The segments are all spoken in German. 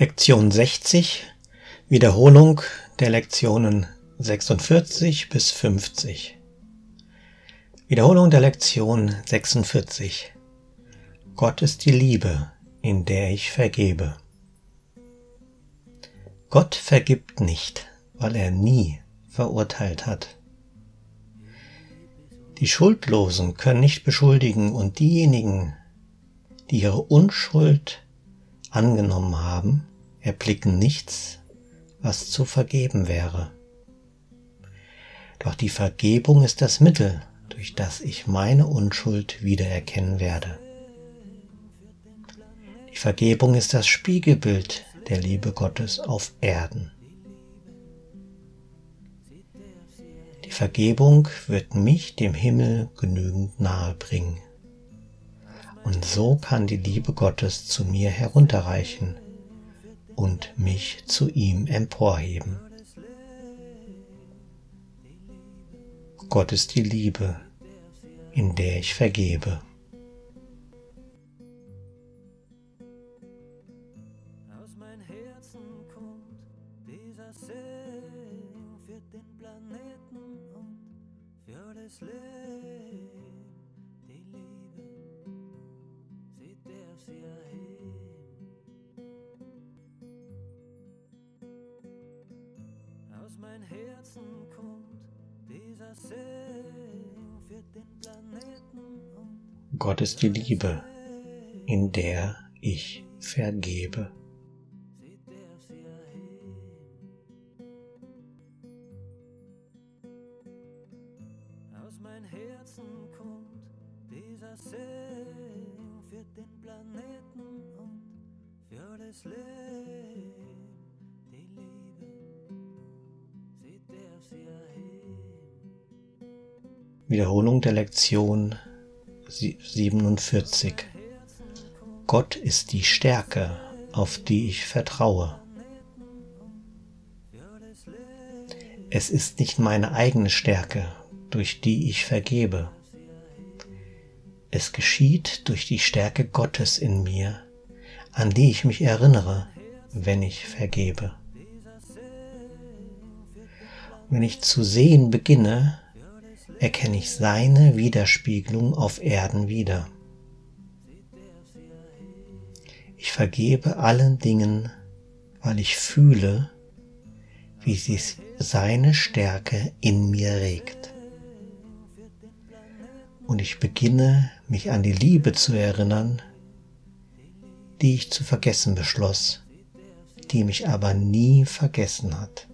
Lektion 60 Wiederholung der Lektionen 46 bis 50 Wiederholung der Lektion 46 Gott ist die Liebe, in der ich vergebe. Gott vergibt nicht, weil er nie verurteilt hat. Die Schuldlosen können nicht beschuldigen und diejenigen, die ihre Unschuld angenommen haben, erblicken nichts, was zu vergeben wäre. Doch die Vergebung ist das Mittel, durch das ich meine Unschuld wiedererkennen werde. Die Vergebung ist das Spiegelbild der Liebe Gottes auf Erden. Die Vergebung wird mich dem Himmel genügend nahe bringen. Und so kann die Liebe Gottes zu mir herunterreichen und mich zu ihm emporheben. Gott ist die Liebe, in der ich vergebe. Aus mein Herzen kommt dieser Segen für den Planeten und für das Leben. Mein Herzen kommt dieser Segen für den Planeten und Gott ist die Liebe, in der ich vergebe. Aus mein Herzen kommt dieser Segen für den Planeten und für das Leben. Wiederholung der Lektion 47. Gott ist die Stärke, auf die ich vertraue. Es ist nicht meine eigene Stärke, durch die ich vergebe. Es geschieht durch die Stärke Gottes in mir, an die ich mich erinnere, wenn ich vergebe. Wenn ich zu sehen beginne, erkenne ich seine Widerspiegelung auf Erden wieder. Ich vergebe allen Dingen, weil ich fühle, wie sich seine Stärke in mir regt. Und ich beginne mich an die Liebe zu erinnern, die ich zu vergessen beschloss, die mich aber nie vergessen hat.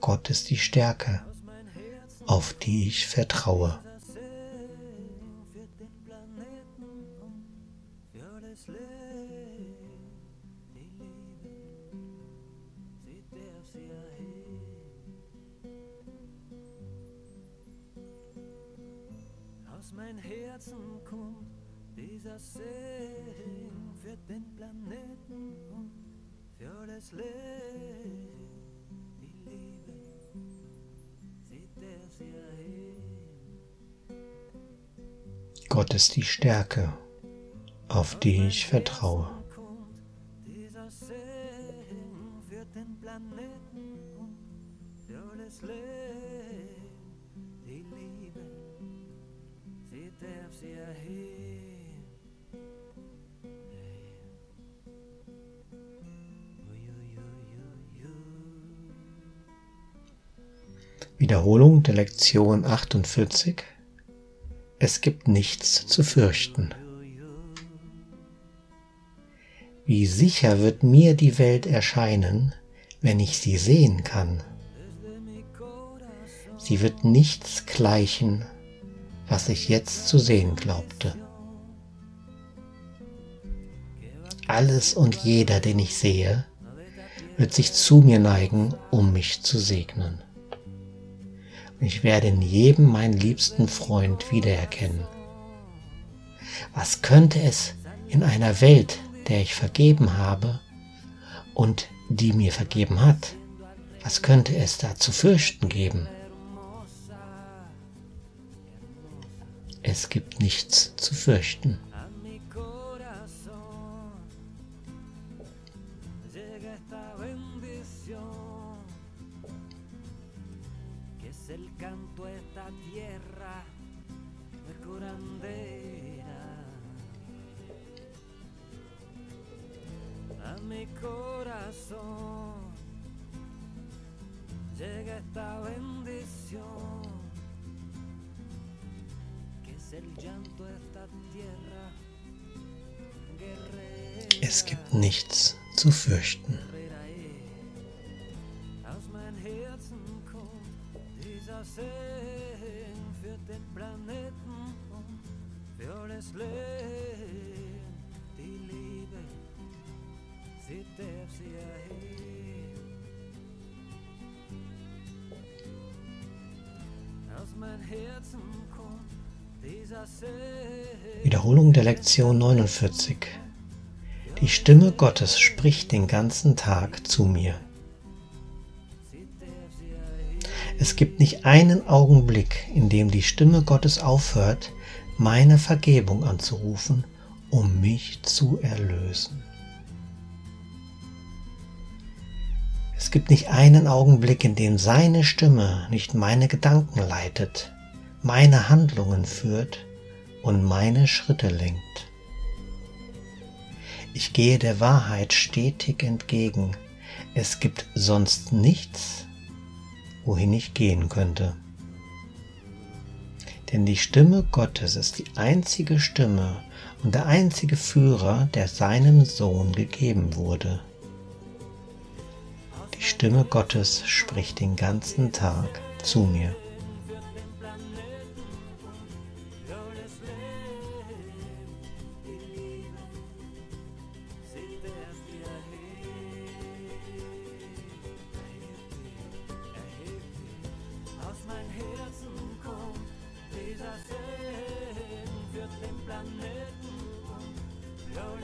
Gott ist die Stärke auf die ich vertraue. Dieser Segen für den Planeten und für das Leben. Gott ist die Stärke, auf die ich vertraue. Wiederholung der Lektion 48 es gibt nichts zu fürchten. Wie sicher wird mir die Welt erscheinen, wenn ich sie sehen kann. Sie wird nichts gleichen, was ich jetzt zu sehen glaubte. Alles und jeder, den ich sehe, wird sich zu mir neigen, um mich zu segnen. Ich werde in jedem meinen liebsten Freund wiedererkennen. Was könnte es in einer Welt, der ich vergeben habe und die mir vergeben hat, was könnte es da zu fürchten geben? Es gibt nichts zu fürchten. Mi corazón llega esta bendición que es el llanto de esta tierra guerrera. Es gibt nichts zu fürchten. Dieser Segen für den Planeten und für das Leben, die Liebe Wiederholung der Lektion 49. Die Stimme Gottes spricht den ganzen Tag zu mir. Es gibt nicht einen Augenblick, in dem die Stimme Gottes aufhört, meine Vergebung anzurufen, um mich zu erlösen. Es gibt nicht einen Augenblick, in dem seine Stimme nicht meine Gedanken leitet, meine Handlungen führt und meine Schritte lenkt. Ich gehe der Wahrheit stetig entgegen. Es gibt sonst nichts, wohin ich gehen könnte. Denn die Stimme Gottes ist die einzige Stimme und der einzige Führer, der seinem Sohn gegeben wurde. Die Stimme Gottes spricht den ganzen Tag zu mir.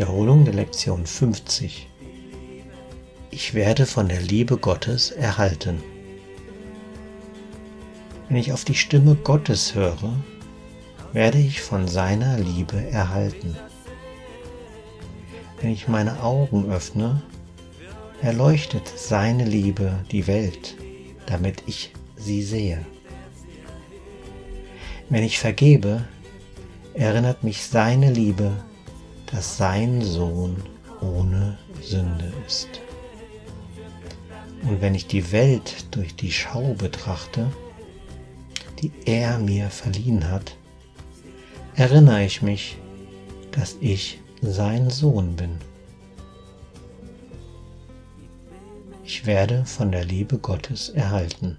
Wiederholung der Lektion 50 ich werde von der Liebe Gottes erhalten. Wenn ich auf die Stimme Gottes höre, werde ich von seiner Liebe erhalten. Wenn ich meine Augen öffne, erleuchtet seine Liebe die Welt, damit ich sie sehe. Wenn ich vergebe, erinnert mich seine Liebe, dass sein Sohn ohne Sünde ist. Und wenn ich die Welt durch die Schau betrachte, die er mir verliehen hat, erinnere ich mich, dass ich sein Sohn bin. Ich werde von der Liebe Gottes erhalten.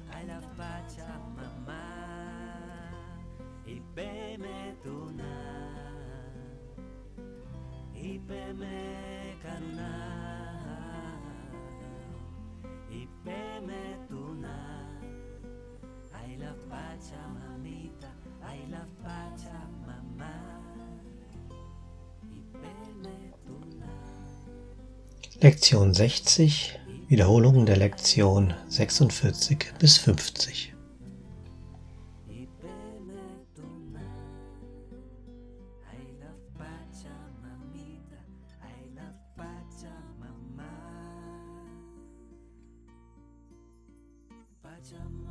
Lektion 60 Wiederholungen der Lektion 46 bis 50. Pachamama